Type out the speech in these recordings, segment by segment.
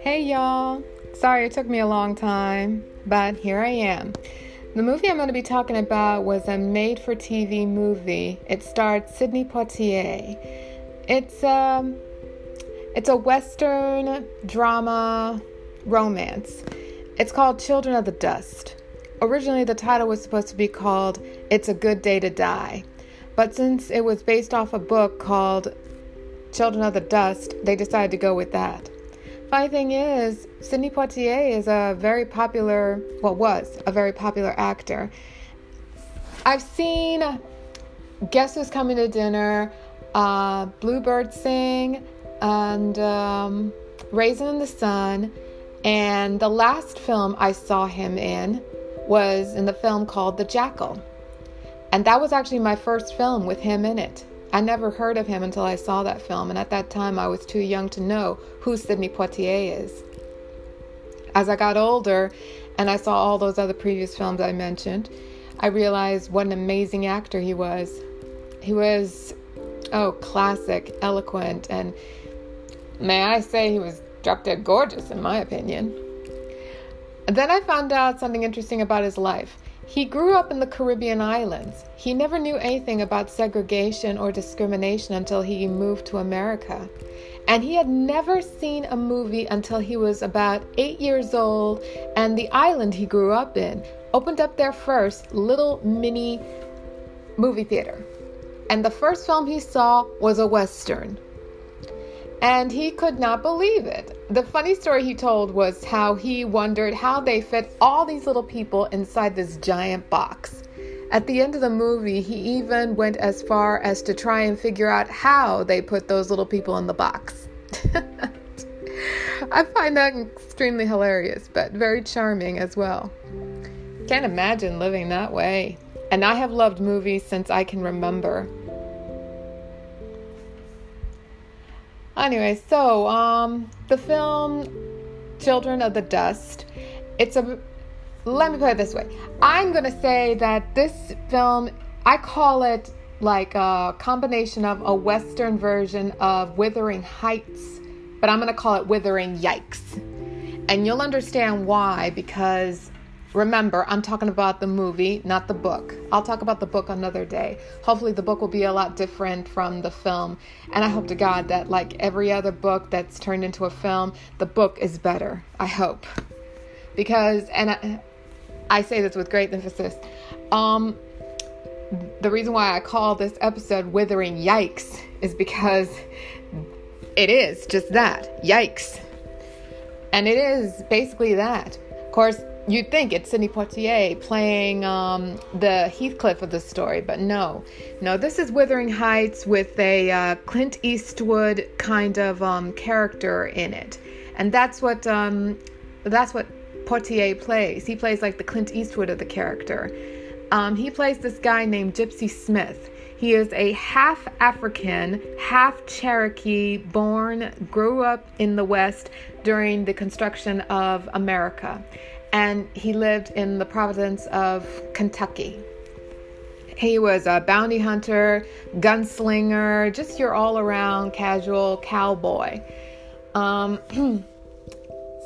Hey y'all! Sorry it took me a long time, but here I am. The movie I'm going to be talking about was a made for TV movie. It starred Sidney Poitier. It's a, it's a western drama romance. It's called Children of the Dust. Originally the title was supposed to be called It's a Good Day to Die. But since it was based off a book called Children of the Dust, they decided to go with that. Funny thing is, Sidney Poitier is a very popular, well, was a very popular actor. I've seen Guess Who's Coming to Dinner, uh, Bluebird Sing, and um, Raisin in the Sun. And the last film I saw him in was in the film called The Jackal. And that was actually my first film with him in it. I never heard of him until I saw that film, and at that time I was too young to know who Sidney Poitier is. As I got older and I saw all those other previous films I mentioned, I realized what an amazing actor he was. He was, oh, classic, eloquent, and may I say he was drop dead gorgeous, in my opinion. And then I found out something interesting about his life. He grew up in the Caribbean islands. He never knew anything about segregation or discrimination until he moved to America. And he had never seen a movie until he was about eight years old, and the island he grew up in opened up their first little mini movie theater. And the first film he saw was a Western and he could not believe it. The funny story he told was how he wondered how they fit all these little people inside this giant box. At the end of the movie, he even went as far as to try and figure out how they put those little people in the box. I find that extremely hilarious, but very charming as well. Can't imagine living that way. And I have loved movies since I can remember. Anyway, so um, the film Children of the Dust, it's a. Let me put it this way. I'm gonna say that this film, I call it like a combination of a Western version of Withering Heights, but I'm gonna call it Withering Yikes. And you'll understand why because Remember, I'm talking about the movie, not the book. I'll talk about the book another day. Hopefully, the book will be a lot different from the film. And I hope to God that, like every other book that's turned into a film, the book is better. I hope. Because, and I, I say this with great emphasis, um, the reason why I call this episode Withering Yikes is because it is just that yikes. And it is basically that. Of course, you'd think it's Sidney Poitier playing um, the Heathcliff of the story, but no, no. This is Wuthering Heights with a uh, Clint Eastwood kind of um, character in it, and that's what um, that's what Poitier plays. He plays like the Clint Eastwood of the character. Um, he plays this guy named Gypsy Smith. He is a half African, half Cherokee, born, grew up in the West during the construction of America and he lived in the province of Kentucky. He was a bounty hunter, gunslinger, just your all around casual cowboy. Um,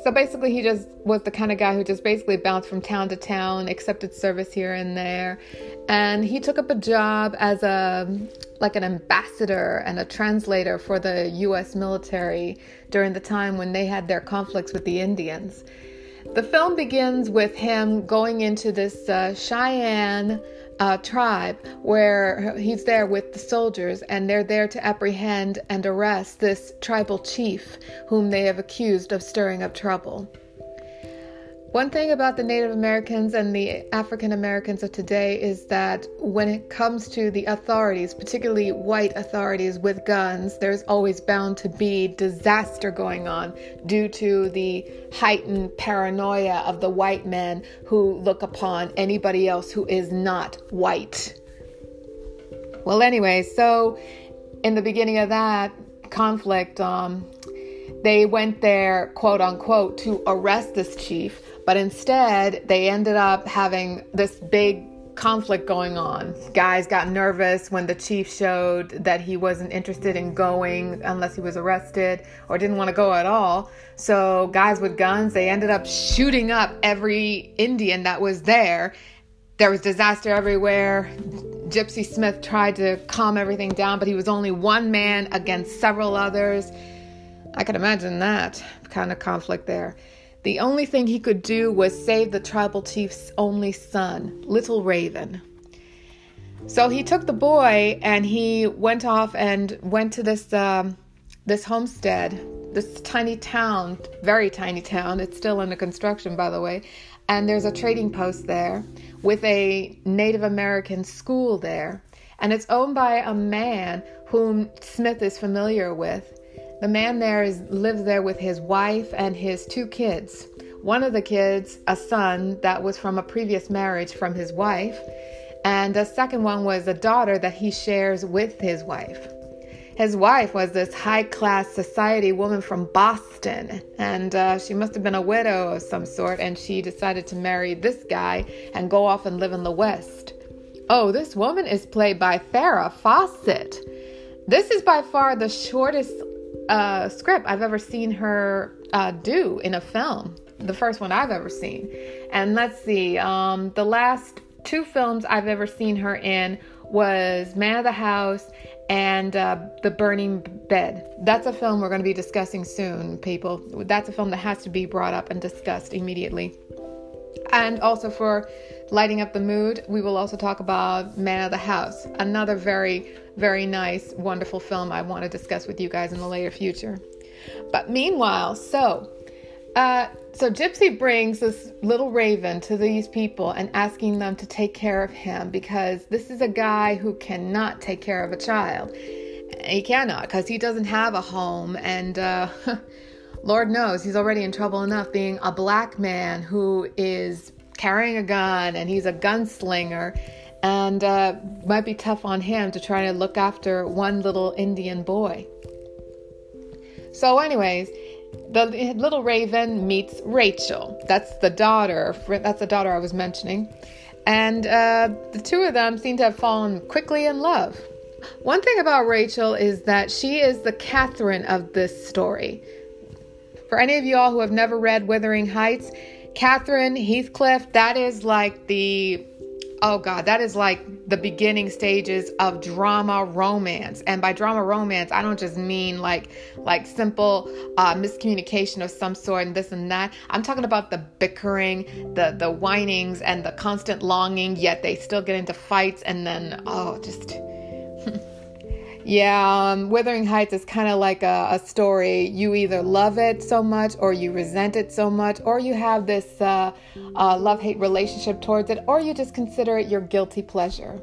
so basically, he just was the kind of guy who just basically bounced from town to town, accepted service here and there. And he took up a job as a like an ambassador and a translator for the US military during the time when they had their conflicts with the Indians. The film begins with him going into this uh, Cheyenne uh, tribe where he's there with the soldiers and they're there to apprehend and arrest this tribal chief whom they have accused of stirring up trouble. One thing about the Native Americans and the African Americans of today is that when it comes to the authorities, particularly white authorities with guns, there's always bound to be disaster going on due to the heightened paranoia of the white men who look upon anybody else who is not white. Well, anyway, so in the beginning of that conflict, um, they went there, quote unquote, to arrest this chief but instead, they ended up having this big conflict going on. Guys got nervous when the chief showed that he wasn't interested in going unless he was arrested or didn't want to go at all. So, guys with guns, they ended up shooting up every Indian that was there. There was disaster everywhere. Gypsy Smith tried to calm everything down, but he was only one man against several others. I can imagine that kind of conflict there. The only thing he could do was save the tribal chief's only son, Little Raven. So he took the boy and he went off and went to this um, this homestead, this tiny town, very tiny town. It's still under construction, by the way. And there's a trading post there with a Native American school there. And it's owned by a man whom Smith is familiar with. The man there is, lives there with his wife and his two kids. One of the kids, a son that was from a previous marriage from his wife, and the second one was a daughter that he shares with his wife. His wife was this high class society woman from Boston, and uh, she must have been a widow of some sort, and she decided to marry this guy and go off and live in the West. Oh, this woman is played by Farrah Fawcett. This is by far the shortest uh, script I've ever seen her uh, do in a film. The first one I've ever seen. And let's see, um, the last two films I've ever seen her in was Man of the House and uh, The Burning Bed. That's a film we're going to be discussing soon, people. That's a film that has to be brought up and discussed immediately. And also for lighting up the mood, we will also talk about Man of the House, another very, very nice, wonderful film I want to discuss with you guys in the later future. But meanwhile, so uh, so Gypsy brings this little raven to these people and asking them to take care of him because this is a guy who cannot take care of a child. He cannot because he doesn't have a home and uh, Lord knows he's already in trouble enough being a black man who is carrying a gun and he's a gunslinger and uh, might be tough on him to try to look after one little Indian boy. So, anyways, the little raven meets Rachel. That's the daughter. That's the daughter I was mentioning. And uh, the two of them seem to have fallen quickly in love. One thing about Rachel is that she is the Catherine of this story. For any of y'all who have never read Wuthering Heights, Catherine Heathcliff, that is like the oh god that is like the beginning stages of drama romance. And by drama romance i don't just mean like like simple uh, miscommunication of some sort and this and that. I'm talking about the bickering the the whinings and the constant longing yet they still get into fights and then oh just Yeah, um, Wuthering Heights is kind of like a, a, story. You either love it so much, or you resent it so much, or you have this uh, uh, love hate relationship towards it, or you just consider it your guilty pleasure.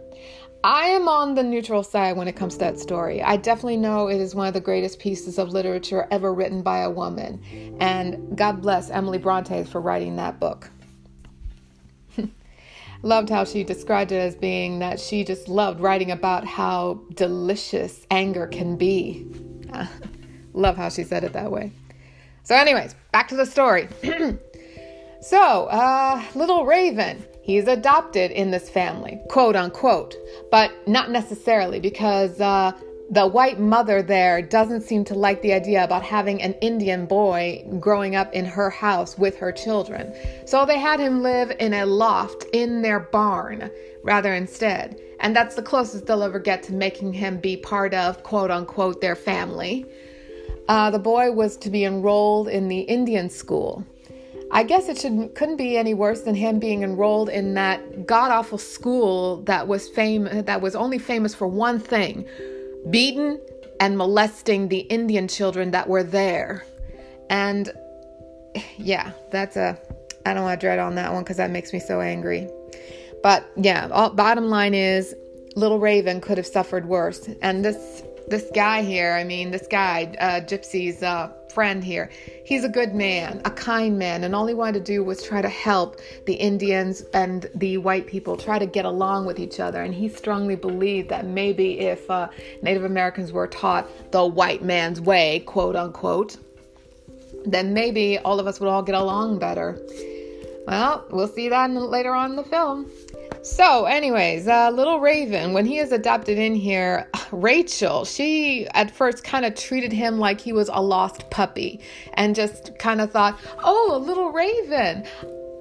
I am on the neutral side when it comes to that story. I definitely know it is one of the greatest pieces of literature ever written by a woman. And God bless Emily Bronte for writing that book loved how she described it as being that she just loved writing about how delicious anger can be. Love how she said it that way. So, anyways, back to the story. so, uh, little Raven, he's adopted in this family, quote unquote, but not necessarily because uh, the white mother there doesn't seem to like the idea about having an Indian boy growing up in her house with her children. So they had him live in a loft in their barn rather instead. And that's the closest they'll ever get to making him be part of, quote unquote, their family. Uh, the boy was to be enrolled in the Indian school. I guess it should couldn't be any worse than him being enrolled in that god awful school that was fame that was only famous for one thing, beaten and molesting the Indian children that were there. And yeah, that's a, I don't want to dread on that one because that makes me so angry. But yeah, all, bottom line is Little Raven could have suffered worse. And this this guy here, I mean, this guy, uh, Gypsy's uh, friend here, he's a good man, a kind man, and all he wanted to do was try to help the Indians and the white people try to get along with each other. And he strongly believed that maybe if uh, Native Americans were taught the white man's way, quote unquote, then maybe all of us would all get along better. Well, we'll see that later on in the film. So, anyways, uh, little Raven, when he is adopted in here, Rachel, she at first kind of treated him like he was a lost puppy and just kind of thought, oh, a little Raven.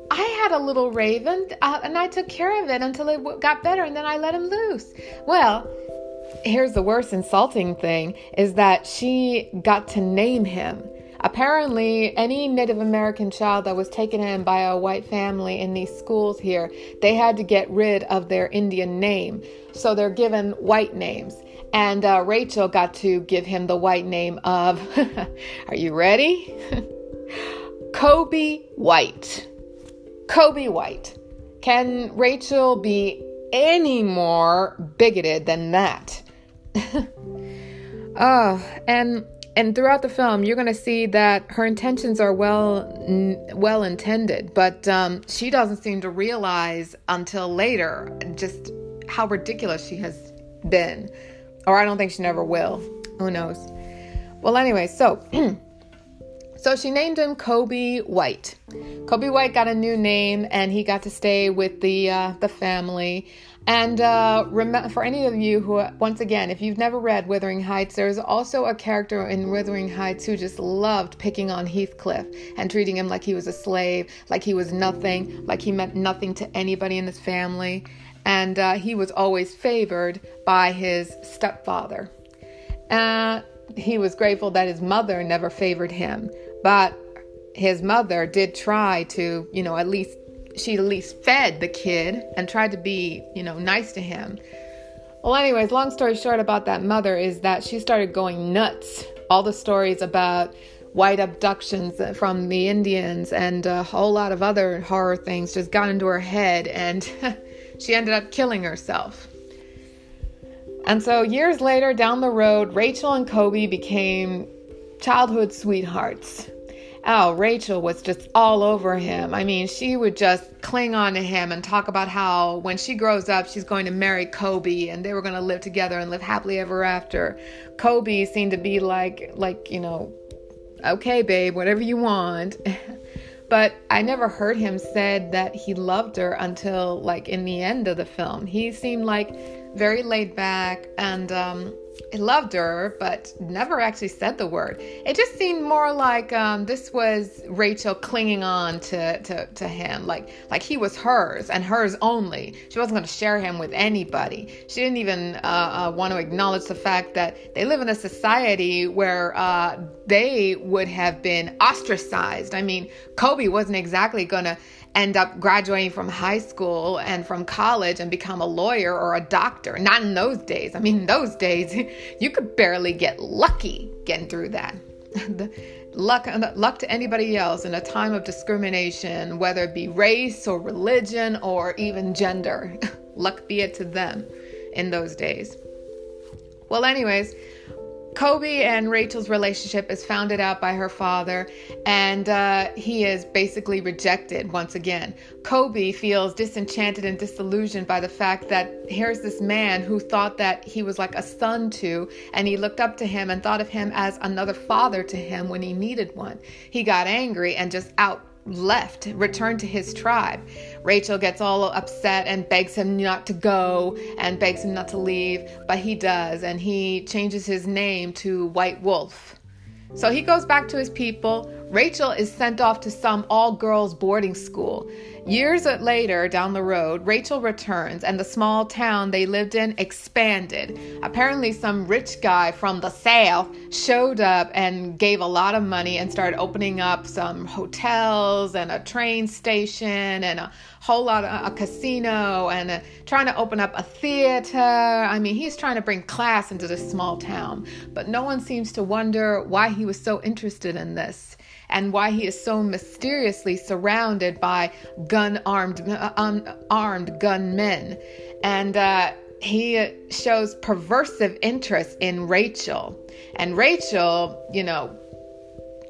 I had a little raven uh, and I took care of it until it w- got better and then I let him loose. Well, here's the worst insulting thing is that she got to name him. Apparently, any Native American child that was taken in by a white family in these schools here, they had to get rid of their Indian name. So they're given white names. And uh, Rachel got to give him the white name of, are you ready? Corby White. Corby White. Can Rachel be any more bigoted than that? oh, and and throughout the film you're going to see that her intentions are well well intended but um, she doesn't seem to realize until later just how ridiculous she has been. Or i don't think she never will. Who knows? Well anyway so so she named him corby white corby white got a new name and he got to stay with the uh, the family and uh, rem- for any of you who, once again, if you've never read Wuthering Heights, there's also a character in Wuthering Heights who just loved picking on Heathcliff and treating him like he was a slave, like he was nothing, like he meant nothing to anybody in his family. And uh, he was always favored by his stepfather. Uh, he was grateful that his mother never favored him, but his mother did try to, you know, at least she at least fed the kid and tried to be, you know, nice to him. Well, anyways, long story short about that mother is that she started going nuts. All the stories about white abductions from the Indians and a whole lot of other horror things just got into her head, and she ended up killing herself. And so, years later, down the road, Rachel and Corby became childhood sweethearts. Oh, Rachel was just all over him. I mean, she would just cling on to him and talk about how when she grows up, she's going to marry Corby and they were going to live together and live happily ever after. Corby seemed to be like, like, you know, okay, babe, whatever you want. but I never heard him said that he loved her until like in the end of the film. He seemed like very laid back and um, I loved her, but never actually said the word. It just seemed more like um, this was Rachel clinging on to, to, to him, like like he was hers and hers only. She wasn't going to share him with anybody. She didn't even uh, uh, want to acknowledge the fact that they live in a society where uh, they would have been ostracized. I mean, Corby wasn't exactly going to end up graduating from high school and from college and become a lawyer or a doctor. Not in those days. I mean, those days, you could barely get lucky getting through that. luck, luck to anybody else in a time of discrimination, whether it be race or religion or even gender. luck be it to them in those days. Well, anyways, Corby and Rachel's relationship is founded out by her father, and uh, he is basically rejected once again. Corby feels disenchanted and disillusioned by the fact that here's this man who thought that he was like a son to, and he looked up to him and thought of him as another father to him when he needed one. He got angry and just out left, returned to his tribe. Rachel gets all upset and begs him not to go and begs him not to leave, but he does, and he changes his name to White Wolf. So he goes back to his people. Rachel is sent off to some all girls boarding school. Years later, down the road, Rachel returns and the small town they lived in expanded. Apparently, some rich guy from the South showed up and gave a lot of money and started opening up some hotels and a train station and a whole lot of a casino and a, trying to open up a theater. I mean, he's trying to bring class into this small town, but no one seems to wonder why he was so interested in this and why he is so mysteriously surrounded by gun armed uh, unarmed gunmen and uh, he shows perversive interest in Rachel and Rachel you know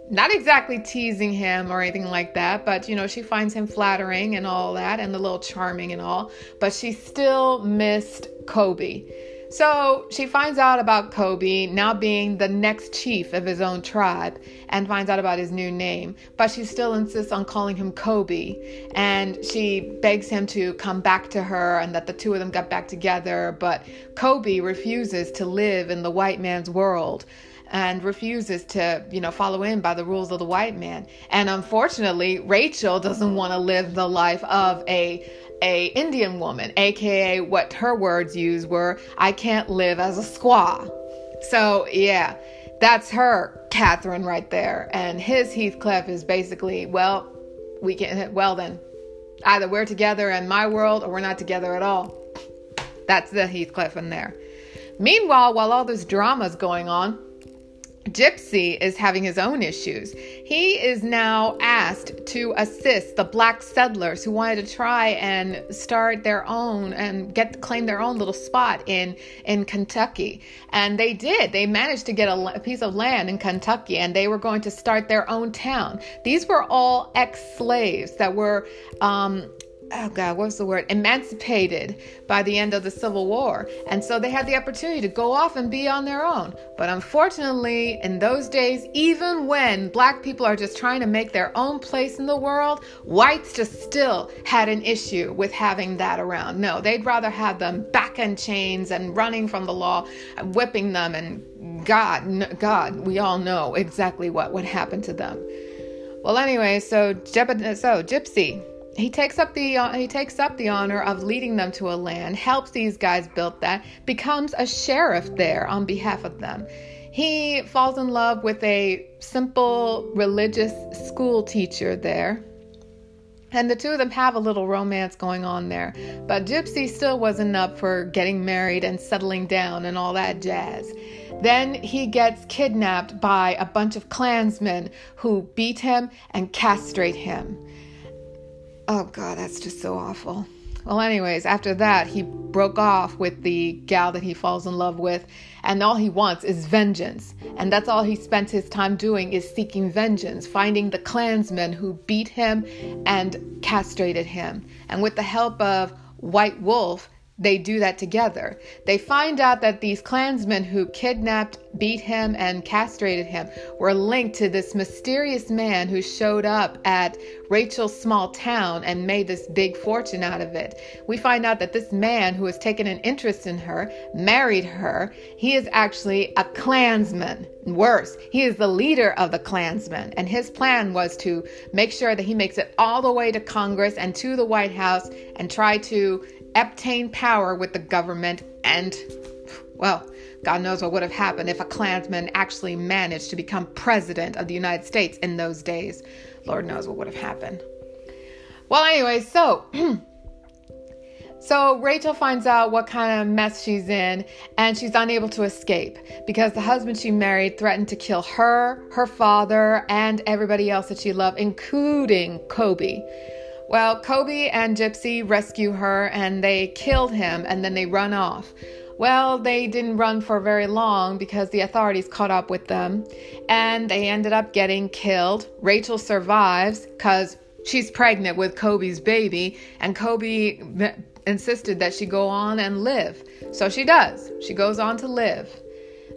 not exactly teasing him or anything like that, but you know, she finds him flattering and all that and a little charming and all, but she still missed Corby. So she finds out about Corby now being the next chief of his own tribe and finds out about his new name. But she still insists on calling him Corby. And she begs him to come back to her and that the two of them get back together. But Corby refuses to live in the white man's world and refuses to, you know, follow in by the rules of the white man. And unfortunately, Rachel doesn't want to live the life of a a Indian woman, aka what her words used were, I can't live as a squaw. So yeah, that's her Catherine right there. And his Heathcliff is basically, well, we can well then. Either we're together in my world or we're not together at all. That's the Heathcliff in there. Meanwhile, while all this drama is going on, Gypsy is having his own issues. He is now asked to assist the black settlers who wanted to try and start their own and get claim their own little spot in in Kentucky. And they did. They managed to get a, a piece of land in Kentucky and they were going to start their own town. These were all ex-slaves that were um, oh God, what's the word? Emancipated by the end of the Civil War. And so they had the opportunity to go off and be on their own. But unfortunately, in those days, even when black people are just trying to make their own place in the world, whites just still had an issue with having that around. No, they'd rather have them back in chains and running from the law, whipping them. And God, God, we all know exactly what would happen to them. Well, anyway, so, so Gypsy he takes up the he takes up the honor of leading them to a land, helps these guys build that, becomes a sheriff there on behalf of them. He falls in love with a simple religious school teacher there. And the two of them have a little romance going on there. But Gypsy still wasn't up for getting married and settling down and all that jazz. Then he gets kidnapped by a bunch of Klansmen who beat him and castrate him. Oh, God, that's just so awful. Well, anyways, after that, he broke off with the gal that he falls in love with, and all he wants is vengeance. And that's all he spent his time doing is seeking vengeance, finding the clansmen who beat him and castrated him. And with the help of White Wolf, they do that together. They find out that these Klansmen who kidnapped, beat him, and castrated him were linked to this mysterious man who showed up at Rachel's small town and made this big fortune out of it. We find out that this man who has taken an interest in her married her. He is actually a Klansman. Worse, he is the leader of the Klansmen, and his plan was to make sure that he makes it all the way to Congress and to the White House and try to obtain power with the government and, well, God knows what would have happened if a Klansman actually managed to become president of the United States in those days. Lord knows what would have happened. Well, anyway, so. So Rachel finds out what kind of mess she's in and she's unable to escape because the husband she married threatened to kill her, her father, and everybody else that she loved, including Corby. Well, Corby and Gypsy rescue her and they killed him and then they run off. Well, they didn't run for very long because the authorities caught up with them and they ended up getting killed. Rachel survives because she's pregnant with Corby's baby and Corby insisted that she go on and live. So she does. She goes on to live.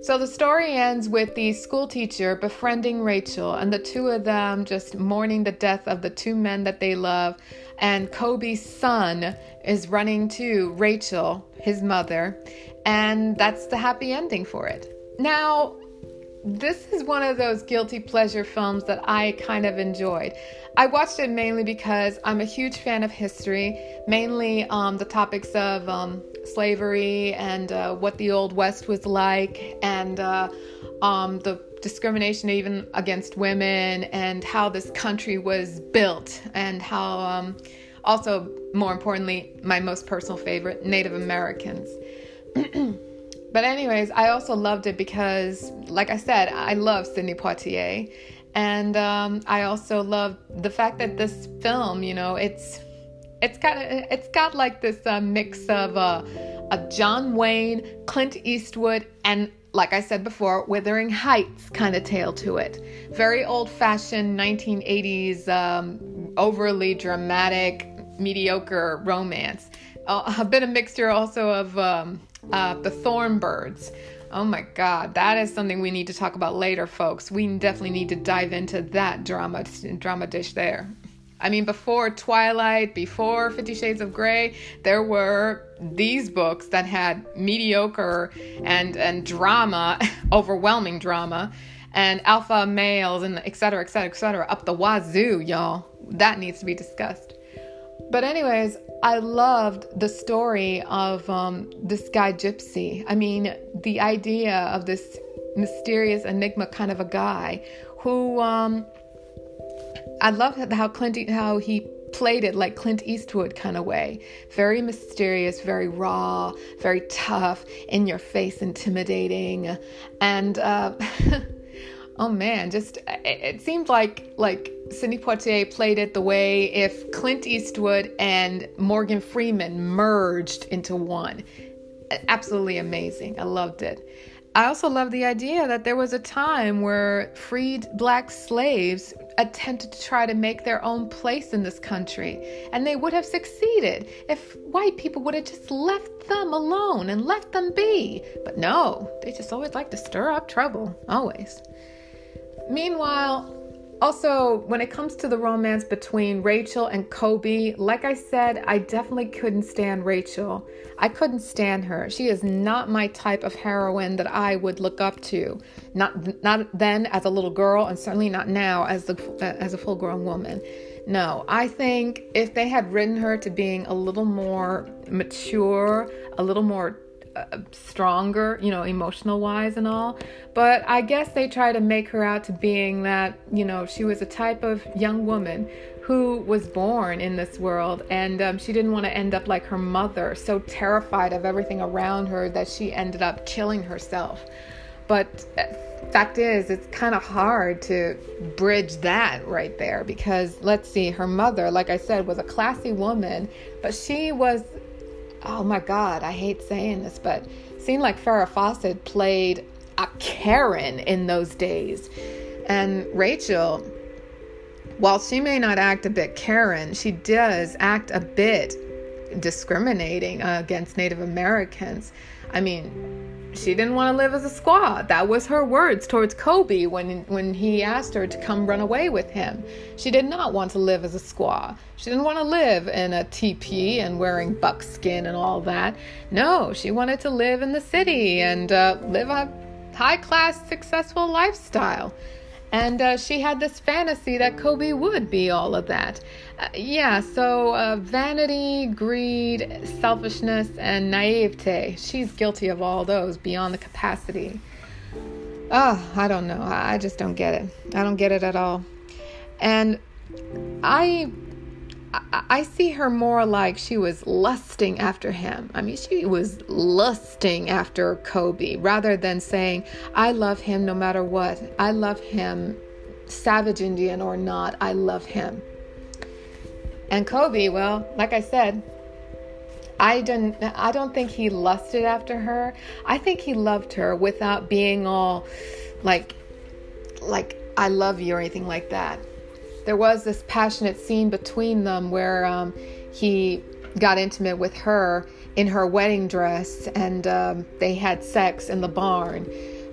So the story ends with the school teacher befriending Rachel and the two of them just mourning the death of the two men that they love. And Corby's son is running to Rachel, his mother, and that's the happy ending for it. Now, this is one of those guilty pleasure films that I kind of enjoyed. I watched it mainly because I'm a huge fan of history, mainly um, the topics of um, slavery and uh, what the Old West was like, and uh, um, the discrimination even against women, and how this country was built, and how um, also, more importantly, my most personal favorite, Native Americans. but, anyways, I also loved it because, like I said, I love Sidney Poitier. And um, I also love the fact that this film, you know, it's it's got it's got like this uh, mix of uh, John Wayne, Clint Eastwood, and like I said before, Wuthering Heights kind of tale to it. Very old-fashioned 1980s, um, overly dramatic, mediocre romance. Uh, a bit of mixture also of um, uh, the Thornbirds. Oh my God, that is something we need to talk about later, folks. We definitely need to dive into that drama drama dish there. I mean, before Twilight, before Fifty Shades of Grey, there were these books that had mediocre and and drama, overwhelming drama, and alpha males and et cetera, et cetera, et cetera, up the wazoo, y'all. That needs to be discussed. But anyways, I loved the story of um, this guy Gypsy. I mean, the idea of this mysterious enigma kind of a guy who um, I love how Clint how he played it like Clint Eastwood kind of way. Very mysterious, very raw, very tough, in your face, intimidating, and uh, oh man, just it seemed like like Sidney Poitier played it the way if Clint Eastwood and Morgan Freeman merged into one. Absolutely amazing. I loved it. I also love the idea that there was a time where freed black slaves attempted to try to make their own place in this country, and they would have succeeded if white people would have just left them alone and left them be. But no, they just always like to stir up trouble, always. Meanwhile, also, when it comes to the romance between Rachel and Corby, like I said, I definitely couldn't stand Rachel. I couldn't stand her. She is not my type of heroine that I would look up to. Not not then as a little girl, and certainly not now as the as a full-grown woman. No, I think if they had written her to being a little more mature, a little more stronger, you know, emotional wise and all. But I guess they try to make her out to being that, you know, she was a type of young woman who was born in this world and um, she didn't want to end up like her mother, so terrified of everything around her that she ended up killing herself. But uh, fact is, it's kind of hard to bridge that right there because let's see, her mother, like I said, was a classy woman, but she was oh my God, I hate saying this, but seemed like Farrah Fawcett played a Karen in those days. And Rachel, while she may not act a bit Karen, she does act a bit discriminating against Native Americans. I mean, she didn't want to live as a squaw. That was her words towards Corby when when he asked her to come run away with him. She did not want to live as a squaw. She didn't want to live in a teepee and wearing buckskin and all that. No, she wanted to live in the city and uh, live a high class, successful lifestyle. And uh, she had this fantasy that Corby would be all of that. Uh, yeah, so uh, vanity, greed, selfishness, and naivete. She's guilty of all those beyond the capacity. Oh, I don't know. I just don't get it. I don't get it at all. And I I see her more like she was lusting after him. I mean, she was lusting after Corby rather than saying, I love him no matter what. I love him, savage Indian or not, I love him. And Corby, well, like I said, I don't I don't think he lusted after her. I think he loved her without being all like like I love you or anything like that there was this passionate scene between them where um, he got intimate with her in her wedding dress and um, they had sex in the barn.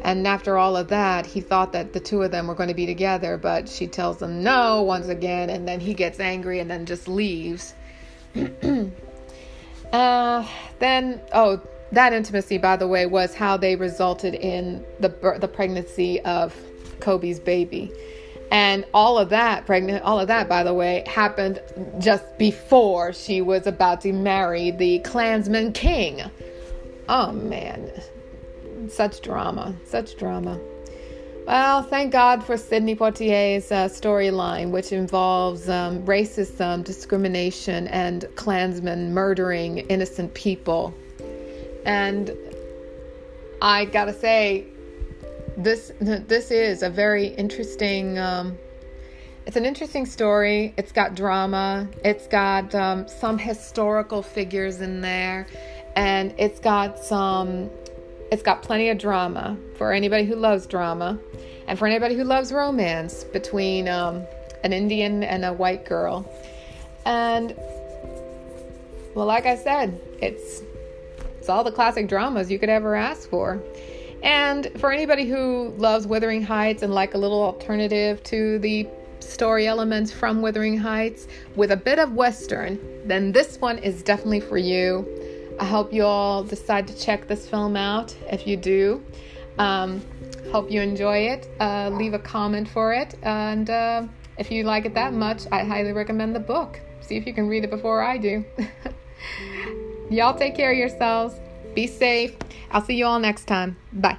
And after all of that, he thought that the two of them were going to be together, but she tells him no once again, and then he gets angry and then just leaves. uh, then, oh, that intimacy, by the way, was how they resulted in the the pregnancy of Corby's baby. And all of that, pregnant, all of that, by the way, happened just before she was about to marry the Klansman king. Oh man, such drama, such drama. Well, thank God for Sidney Poitier's uh, storyline, which involves um, racism, discrimination, and Klansmen murdering innocent people. And I gotta say, this this is a very interesting. Um, it's an interesting story. It's got drama. It's got um, some historical figures in there, and it's got some. It's got plenty of drama for anybody who loves drama, and for anybody who loves romance between um, an Indian and a white girl. And well, like I said, it's It's all the classic dramas you could ever ask for. And for anybody who loves Wuthering Heights and like a little alternative to the story elements from Wuthering Heights with a bit of Western, then this one is definitely for you. I hope you all decide to check this film out if you do. Um, hope you enjoy it. Uh, leave a comment for it. And uh, if you like it that much, I highly recommend the book. See if you can read it before I do. Y'all take care of yourselves. Be safe. I'll see you all next time. Bye.